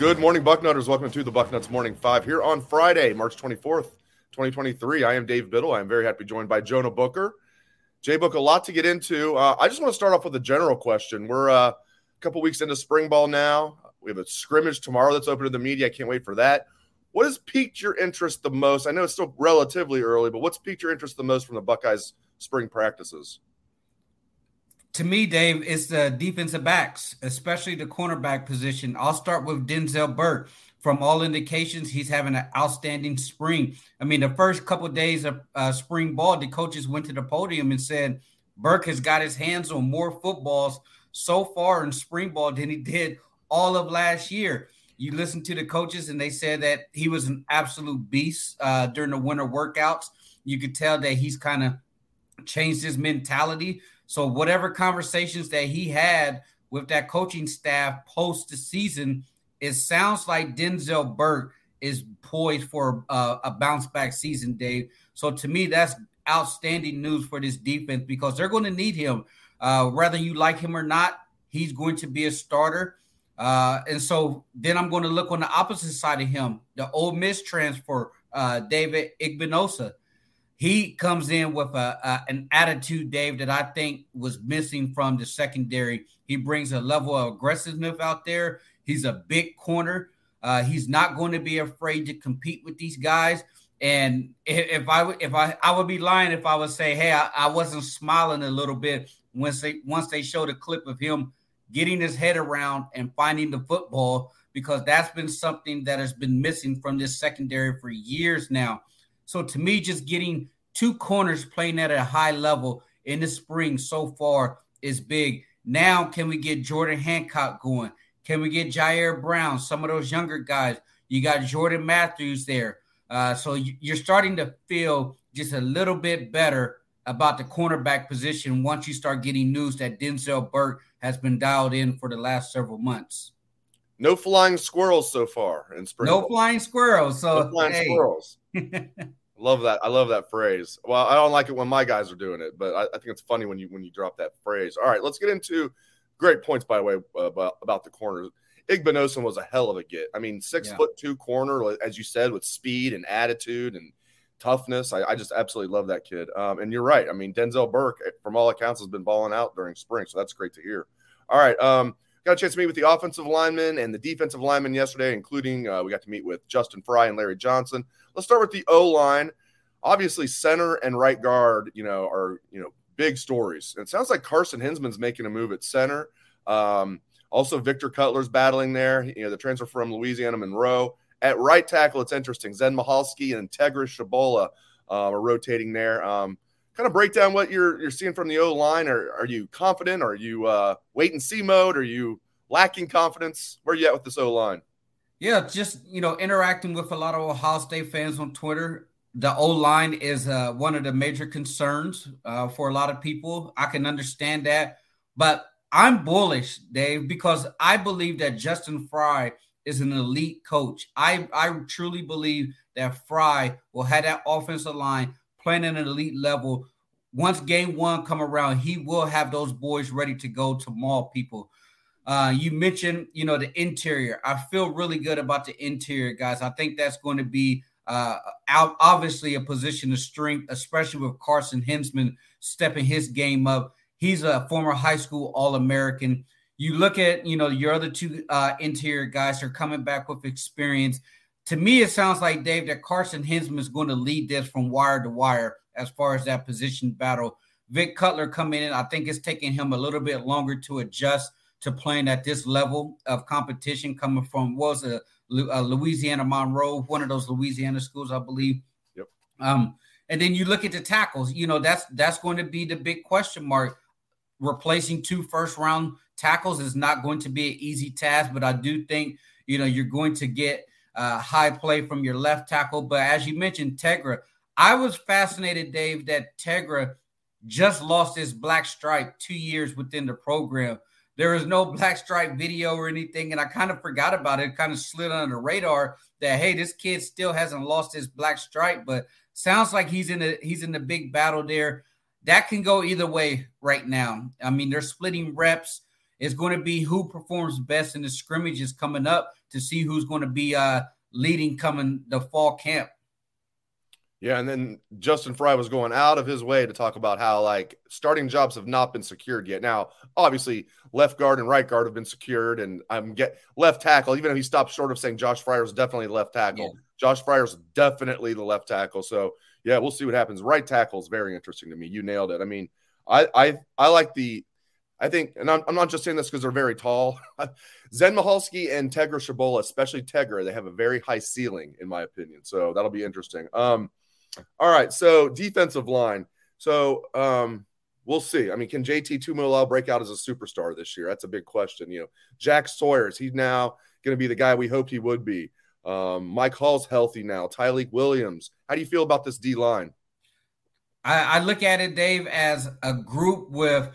Good morning, Bucknutters. Welcome to the Bucknuts Morning Five here on Friday, March 24th, 2023. I am Dave Biddle. I am very happy to be joined by Jonah Booker. Jay Book, a lot to get into. Uh, I just want to start off with a general question. We're uh, a couple weeks into spring ball now. We have a scrimmage tomorrow that's open to the media. I can't wait for that. What has piqued your interest the most? I know it's still relatively early, but what's piqued your interest the most from the Buckeyes spring practices? To me, Dave, it's the defensive backs, especially the cornerback position. I'll start with Denzel Burke. From all indications, he's having an outstanding spring. I mean, the first couple of days of uh, spring ball, the coaches went to the podium and said Burke has got his hands on more footballs so far in spring ball than he did all of last year. You listen to the coaches, and they said that he was an absolute beast uh, during the winter workouts. You could tell that he's kind of changed his mentality so whatever conversations that he had with that coaching staff post the season, it sounds like Denzel Burke is poised for a, a bounce back season, Dave. So to me, that's outstanding news for this defense because they're going to need him. Uh, whether you like him or not, he's going to be a starter. Uh, and so then I'm going to look on the opposite side of him, the Ole Miss transfer, uh, David Igbinosun he comes in with a, a, an attitude, Dave, that I think was missing from the secondary. He brings a level of aggressiveness out there. He's a big corner. Uh, he's not going to be afraid to compete with these guys. And if, if I if I I would be lying if I would say, hey, I, I wasn't smiling a little bit once they once they showed a clip of him getting his head around and finding the football because that's been something that has been missing from this secondary for years now. So to me, just getting two corners playing at a high level in the spring so far is big. Now, can we get Jordan Hancock going? Can we get Jyaire Brown? Some of those younger guys. You got Jordan Matthews there. Uh, so you're starting to feel just a little bit better about the cornerback position once you start getting news that Denzel Burke has been dialed in for the last several months. No flying squirrels so far in spring. No flying squirrels. So no flying hey. squirrels. love that. I love that phrase. Well, I don't like it when my guys are doing it, but I, I, think it's funny when you when you drop that phrase. All right, let's get into great points by the way uh, about, about the corners. Igbinosun was a hell of a get. I mean, six yeah. foot two corner, as you said, with speed and attitude and toughness. I, I just absolutely love that kid. Um, and you're right. I mean, Denzel Burke, eh, from all accounts, has been balling out during spring, so that's great to hear. All right. Um, got a chance to meet with the offensive linemen and the defensive linemen yesterday, including uh, we got to meet with Justin Frye and Larry Johnson. Let's start with the O line. Obviously, center and right guard, you know, are you know big stories. it sounds like Carson Hinzman's making a move at center. Um, also, Victor Cutler's battling there. You know, the transfer from Louisiana Monroe. At right tackle, it's interesting. Zen Michalski and Tegra Tshabola uh, are rotating there. Um, kind of break down what you're you're seeing from the O line. Are are you confident? Are you uh, wait and see mode? Are you lacking confidence? Where are you at with this O line? Yeah, just you know, interacting with a lot of Ohio State fans on Twitter. The O line is uh, one of the major concerns uh, for a lot of people. I can understand that, but I'm bullish, Dave, because I believe that Justin Frye is an elite coach. I, I truly believe that Frye will have that offensive line playing at an elite level. Once game one come around, he will have those boys ready to go to maul people. Uh, you mentioned, you know, the interior. I feel really good about the interior, guys. I think that's going to be uh, out, obviously a position of strength, especially with Carson Hinzman stepping his game up. He's a former high school All American. You look at, you know, your other two uh, interior guys are coming back with experience. To me, it sounds like Dave that Carson Hinzman is going to lead this from wire to wire as far as that position battle. Vic Cutler coming in, I think it's taking him a little bit longer to adjust to playing at this level of competition coming from was a, a, Louisiana Monroe, one of those Louisiana schools, I believe. Yep. Um, and then you look at the tackles. You know that's that's going to be the big question mark. Replacing two first round tackles is not going to be an easy task, but I do think you know you're going to get uh, high play from your left tackle. But as you mentioned, Tegra, I was fascinated, Dave, that Tegra just lost his black stripe two years within the program. There was no black stripe video or anything, and I kind of forgot about it. Kind of slid under the radar that hey, this kid still hasn't lost his black stripe, but sounds like he's in a he's in the big battle there. That can go either way right now. I mean, they're splitting reps. It's going to be who performs best in the scrimmages coming up to see who's going to be uh, leading coming the fall camp. Yeah, and then Justin Frye was going out of his way to talk about how like starting jobs have not been secured yet. Now, obviously, left guard and right guard have been secured, and I'm get left tackle. Even if he stopped short of saying Josh Fryar is definitely left tackle, yeah. Josh Fryar is definitely the left tackle. So yeah, we'll see what happens. Right tackle is very interesting to me. You nailed it. I mean, I I I like the. I think, and I'm, I'm not just saying this because they're very tall. Zen Michalski and Tegra Tshabola, especially Tegra, they have a very high ceiling, in my opinion. So that'll be interesting. Um, all right. So defensive line. So um, we'll see. I mean, can JT Tuimoloau break out as a superstar this year? That's a big question. You know, Jack Sawyers, he's now going to be the guy we hoped he would be. Um, Mike Hall's healthy now. Tyleik Williams. How do you feel about this D line? I, I look at it, Dave, as a group with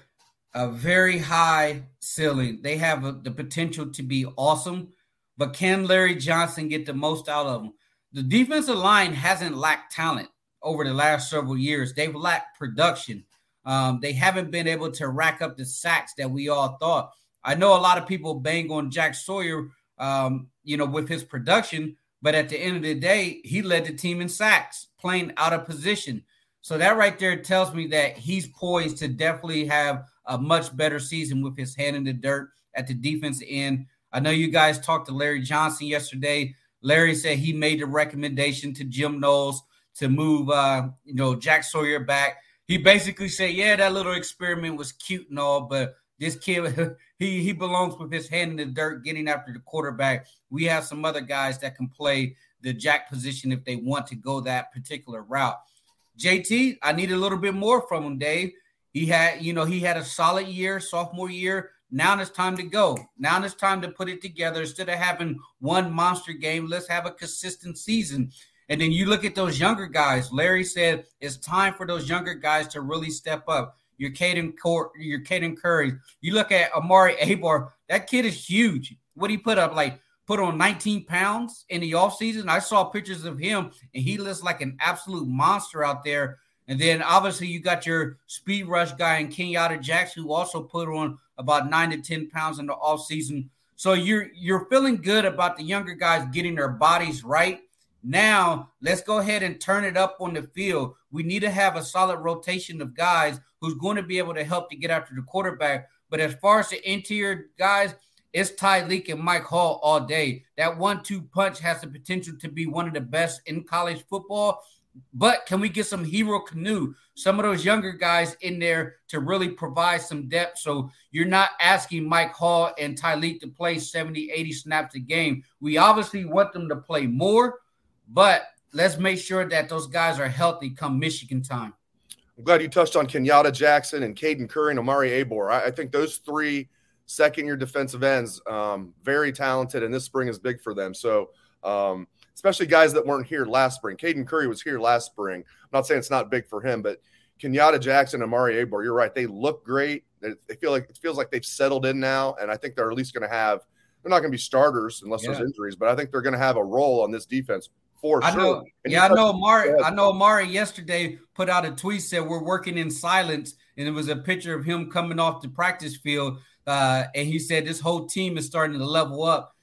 a very high ceiling. They have a, the potential to be awesome, but can Larry Johnson get the most out of them? the defensive line hasn't lacked talent over the last several years. They've lacked production. Um, they haven't been able to rack up the sacks that we all thought. I know a lot of people bang on Jack Sawyer, um, you know, with his production, but at the end of the day, he led the team in sacks, playing out of position. So that right there tells me that he's poised to definitely have a much better season with his hand in the dirt at the defense end. I know you guys talked to Larry Johnson yesterday. Larry said he made the recommendation to Jim Knowles to move, uh, you know, Jack Sawyer back. He basically said, "Yeah, that little experiment was cute and all, but this kid, he he belongs with his hand in the dirt, getting after the quarterback. We have some other guys that can play the jack position if they want to go that particular route. JT, I need a little bit more from him, Dave. He had, you know, he had a solid year, sophomore year. Now it's time to go. Now it's time to put it together. Instead of having one monster game, let's have a consistent season. And then you look at those younger guys. Larry said it's time for those younger guys to really step up. Your Caden Cor- your Caden Curry. You look at Omari Abor. That kid is huge. What he put up like put on 19 pounds in the offseason. I saw pictures of him and he looks like an absolute monster out there. And then obviously you got your speed rush guy in Kenyatta Jackson who also put on about nine to 10 pounds in the off season. So you're you're feeling good about the younger guys getting their bodies right. Now let's go ahead and turn it up on the field. We need to have a solid rotation of guys who's going to be able to help to get after the quarterback. But as far as the interior guys, it's Tyleik and Mike Hall all day. That one-two punch has the potential to be one of the best in college football. But can we get some Hero Kanu, some of those younger guys in there to really provide some depth? So you're not asking Mike Hall and Tyleik to play 70, 80 snaps a game. We obviously want them to play more, but let's make sure that those guys are healthy come Michigan time. I'm glad you touched on Kenyatta Jackson and Caden Curry and Omari Abor. I, I think those three second year defensive ends, um, very talented, and this spring is big for them. So, um, especially guys that weren't here last spring. Caden Curry was here last spring. I'm not saying it's not big for him, but Kenyatta Jackson and Mari Abor, you're right. They look great. they feel like it feels like they've settled in now, and I think they're at least going to have. They're not going to be starters unless yeah. there's injuries, but I think they're going to have a role on this defense for I sure. Know, yeah, I know Omari. I know Omari yesterday put out a tweet said we're working in silence, and it was a picture of him coming off the practice field, uh, and he said this whole team is starting to level up.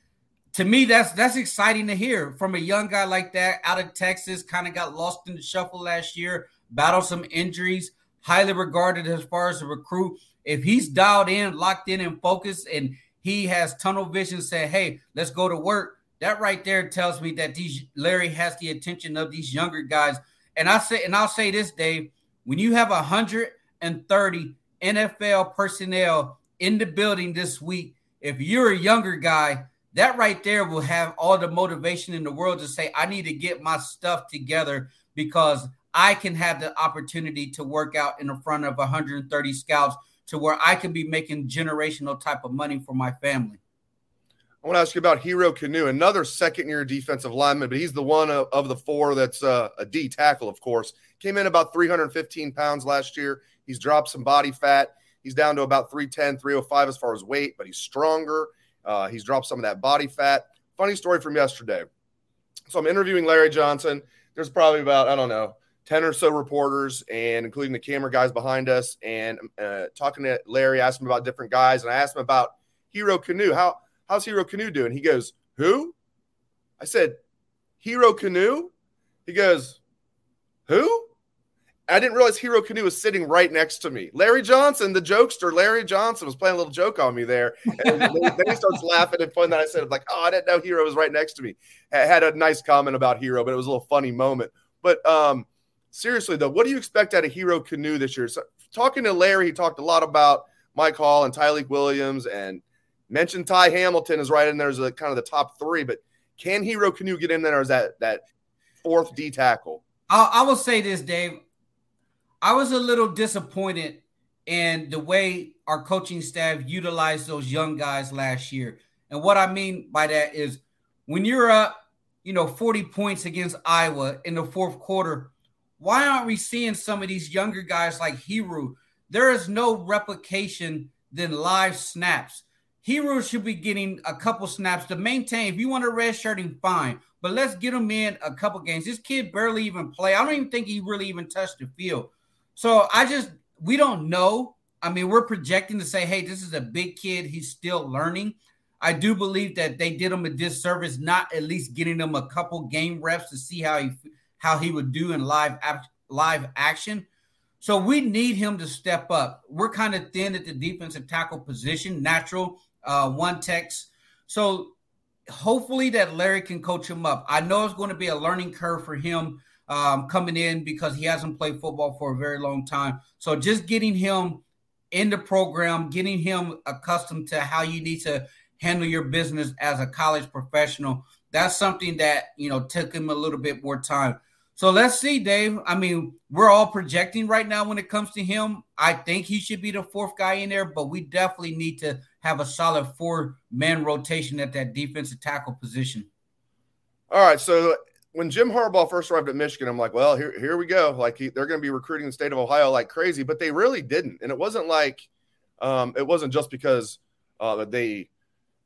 To me, that's that's exciting to hear from a young guy like that out of Texas. Kind of got lost in the shuffle last year, battled some injuries, highly regarded as far as a recruit. If he's dialed in, locked in, and focused, and he has tunnel vision, say, "Hey, let's go to work." That right there tells me that these Larry has the attention of these younger guys. And I say, and I'll say this, Dave, when you have 130 NFL personnel in the building this week, if you're a younger guy, that right there will have all the motivation in the world to say, I need to get my stuff together because I can have the opportunity to work out in the front of 130 scouts to where I can be making generational type of money for my family. I want to ask you about Hero Kanu, another second year defensive lineman, but he's the one of, of the four that's uh, a D tackle, of course. Came in about 315 pounds last year. He's dropped some body fat. He's down to about 310, 305 as far as weight, but he's stronger. Uh, he's dropped some of that body fat. Funny story from yesterday. So I'm interviewing Larry Johnson. There's probably about, I don't know, 10 or so reporters, and including the camera guys behind us, and uh, talking to Larry, asked him about different guys, and I asked him about Hero Kanu. How How's Hero Kanu doing? He goes, Who? I said, Hero Kanu? He goes, Who? I didn't realize Hero Kanu was sitting right next to me. Larry Johnson, the jokester, Larry Johnson was playing a little joke on me there. And then, then he starts laughing and fun that I said, like, oh, I didn't know Hero was right next to me. I had a nice comment about Hero, but it was a little funny moment. But um, seriously, though, what do you expect out of Hero Kanu this year? So, talking to Larry, he talked a lot about Mike Hall and Tyleik Williams and Mentioned Ty Hamilton is right in there as a, kind of the top three, but can Hero Kanu get in there as that that fourth D tackle? I, I will say this, Dave. I was a little disappointed in the way our coaching staff utilized those young guys last year. And what I mean by that is when you're up, you know, 40 points against Iowa in the fourth quarter, why aren't we seeing some of these younger guys like Hero? There is no replication than live snaps. Hero should be getting a couple snaps to maintain. If you want a red shirting, fine. But let's get him in a couple games. This kid barely even play. I don't even think he really even touched the field. So I just we don't know. I mean, we're projecting to say, hey, this is a big kid. He's still learning. I do believe that they did him a disservice, not at least getting him a couple game reps to see how he how he would do in live live action. So we need him to step up. We're kind of thin at the defensive tackle position, natural uh, one text. So hopefully that Larry can coach him up. I know it's going to be a learning curve for him um, coming in because he hasn't played football for a very long time. So just getting him in the program, getting him accustomed to how you need to handle your business as a college professional. That's something that, you know, took him a little bit more time. So let's see, Dave. I mean, we're all projecting right now when it comes to him. I think he should be the fourth guy in there, but we definitely need to have a solid four man rotation at that defensive tackle position. All right. So when Jim Harbaugh first arrived at Michigan, I'm like, well, here, here we go. Like he, they're going to be recruiting the state of Ohio like crazy, but they really didn't. And it wasn't like, um, it wasn't just because uh, they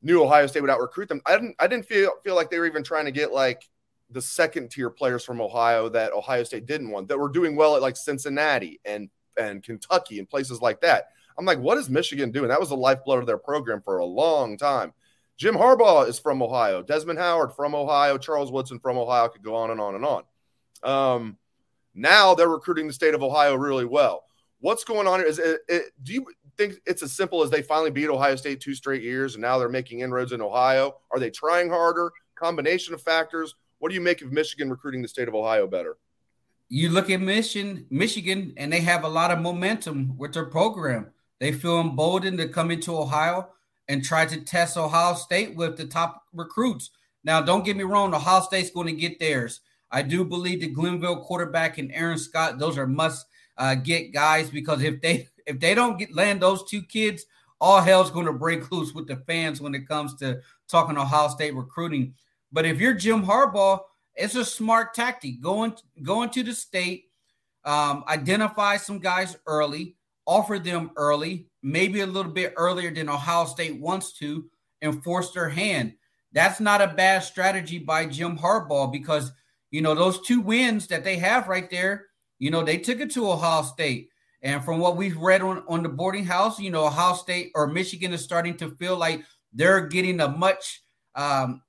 knew Ohio State would out recruit them. I didn't, I didn't feel feel like they were even trying to get like the second tier players from Ohio that Ohio State didn't want that were doing well at like Cincinnati and and Kentucky and places like that. I'm like, what is Michigan doing? That was the lifeblood of their program for a long time. Jim Harbaugh is from Ohio. Desmond Howard from Ohio. Charles Woodson from Ohio. Could go on and on and on. Um, now they're recruiting the state of Ohio really well. What's going on? Is it, it, do you think it's as simple as they finally beat Ohio State two straight years and now they're making inroads in Ohio? Are they trying harder? Combination of factors. What do you make of Michigan recruiting the state of Ohio better? You look at Michigan, Michigan, and they have a lot of momentum with their program. They feel emboldened to come into Ohio and try to test Ohio State with the top recruits. Now, don't get me wrong, Ohio State's going to get theirs. I do believe the Glenville quarterback and Aaron Scott; those are must uh, get guys because if they if they don't get land those two kids, all hell's going to break loose with the fans when it comes to talking Ohio State recruiting. But if you're Jim Harbaugh, it's a smart tactic. Going going to the state, um, identify some guys early, offer them early, maybe a little bit earlier than Ohio State wants to and force their hand. That's not a bad strategy by Jim Harbaugh because you know those two wins that they have right there. You know they took it to Ohio State, and from what we've read on on the boarding house, you know Ohio State or Michigan is starting to feel like they're getting a much um,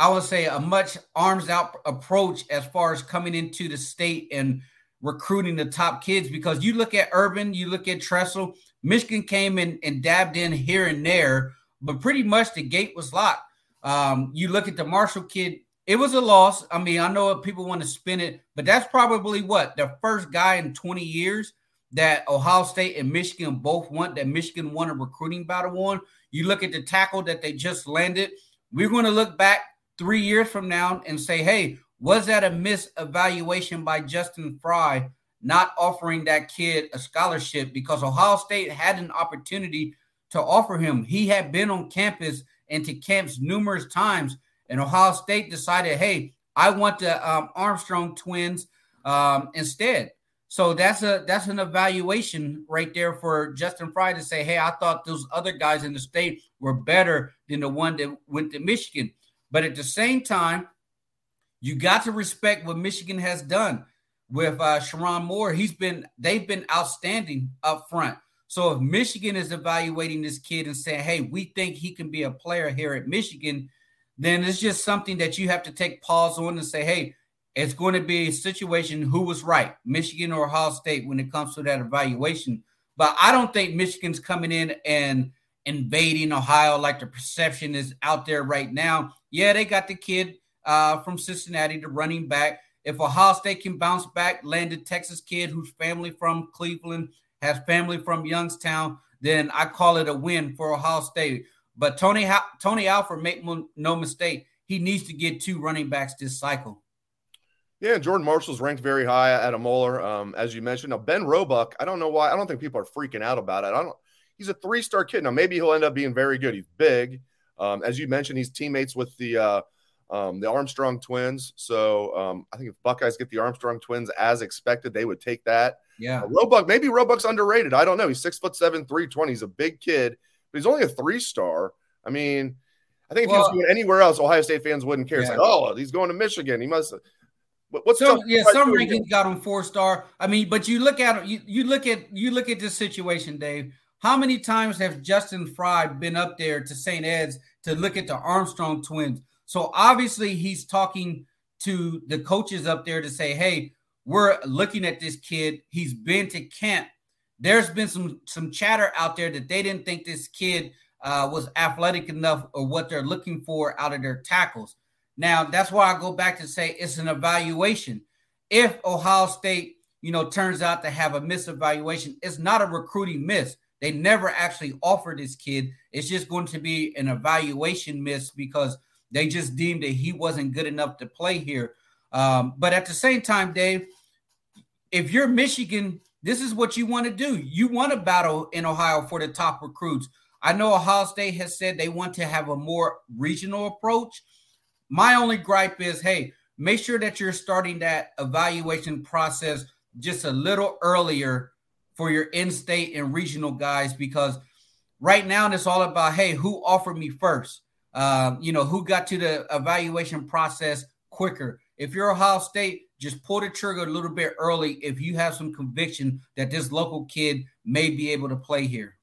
I would say a much arms out approach as far as coming into the state and recruiting the top kids because you look at Urban, you look at Tressel, Michigan came in and dabbed in here and there, but pretty much the gate was locked. Um, you look at the Marshall kid, it was a loss. I mean, I know people want to spin it, but that's probably what the first guy in 20 years that Ohio State and Michigan both want that Michigan won a recruiting battle on. You look at the tackle that they just landed. We're going to look back three years from now and say, hey, was that a misevaluation by Justin Frye not offering that kid a scholarship because Ohio State had an opportunity to offer him? He had been on campus and to camps numerous times, and Ohio State decided, hey, I want the um, Armstrong twins um, instead. So that's a that's an evaluation right there for Justin Frye to say, hey, I thought those other guys in the state were better than the one that went to Michigan. But at the same time, you got to respect what Michigan has done with uh, Sherrone Moore. He's been they've been outstanding up front. So if Michigan is evaluating this kid and saying, "Hey, we think he can be a player here at Michigan," then it's just something that you have to take pause on and say, "Hey, it's going to be a situation who was right, Michigan or Ohio State, when it comes to that evaluation." But I don't think Michigan's coming in and invading Ohio like the perception is out there right now. Yeah, they got the kid uh, from Cincinnati, the running back. If Ohio State can bounce back, land a Texas kid whose family from Cleveland has family from Youngstown, then I call it a win for Ohio State. But Tony Tony Alford, make no mistake, he needs to get two running backs this cycle. Yeah, Jordan Marshall's ranked very high at a Moeller, um, as you mentioned. Now Ben Roebuck, I don't know why. I don't think people are freaking out about it. I don't. He's a three-star kid. Now maybe he'll end up being very good. He's big, um, as you mentioned. He's teammates with the uh, um, the Armstrong twins. So um, I think if Buckeyes get the Armstrong twins as expected, they would take that. Yeah. Uh, Roebuck, maybe Roebuck's underrated. I don't know. He's six foot seven, 320. He's a big kid, but he's only a three star. I mean, I think if well, he was going anywhere else, Ohio State fans wouldn't care. Yeah. It's like, oh, he's going to Michigan. He must. What's some, yeah, some rankings got him four star. I mean, but you look at you, you look at you look at this situation, Dave. How many times have Justin Frye been up there to St. Ed's to look at the Armstrong twins? So obviously he's talking to the coaches up there to say, "Hey, we're looking at this kid. He's been to camp. There's been some some chatter out there that they didn't think this kid uh, was athletic enough or what they're looking for out of their tackles. Now that's why I go back to say it's an evaluation. If Ohio State, you know, turns out to have a misevaluation, it's not a recruiting miss. They never actually offered this kid. It's just going to be an evaluation miss because they just deemed that he wasn't good enough to play here. Um, but at the same time, Dave, if you're Michigan, this is what you want to do. You want to battle in Ohio for the top recruits. I know Ohio State has said they want to have a more regional approach. My only gripe is hey, make sure that you're starting that evaluation process just a little earlier for your in state and regional guys because right now it's all about hey, who offered me first? Uh, you know, who got to the evaluation process quicker. If you're Ohio State, just pull the trigger a little bit early if you have some conviction that this local kid may be able to play here.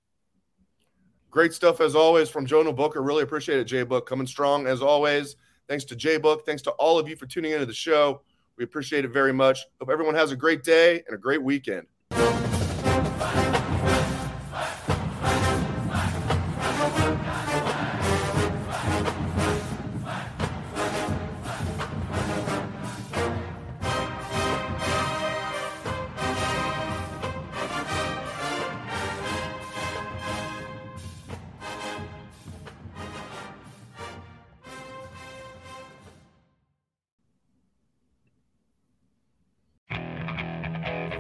Great stuff as always from Jonah Booker. Really appreciate it, Jay Book. Coming strong as always. Thanks to Jay Book. Thanks to all of you for tuning into the show. We appreciate it very much. Hope everyone has a great day and a great weekend.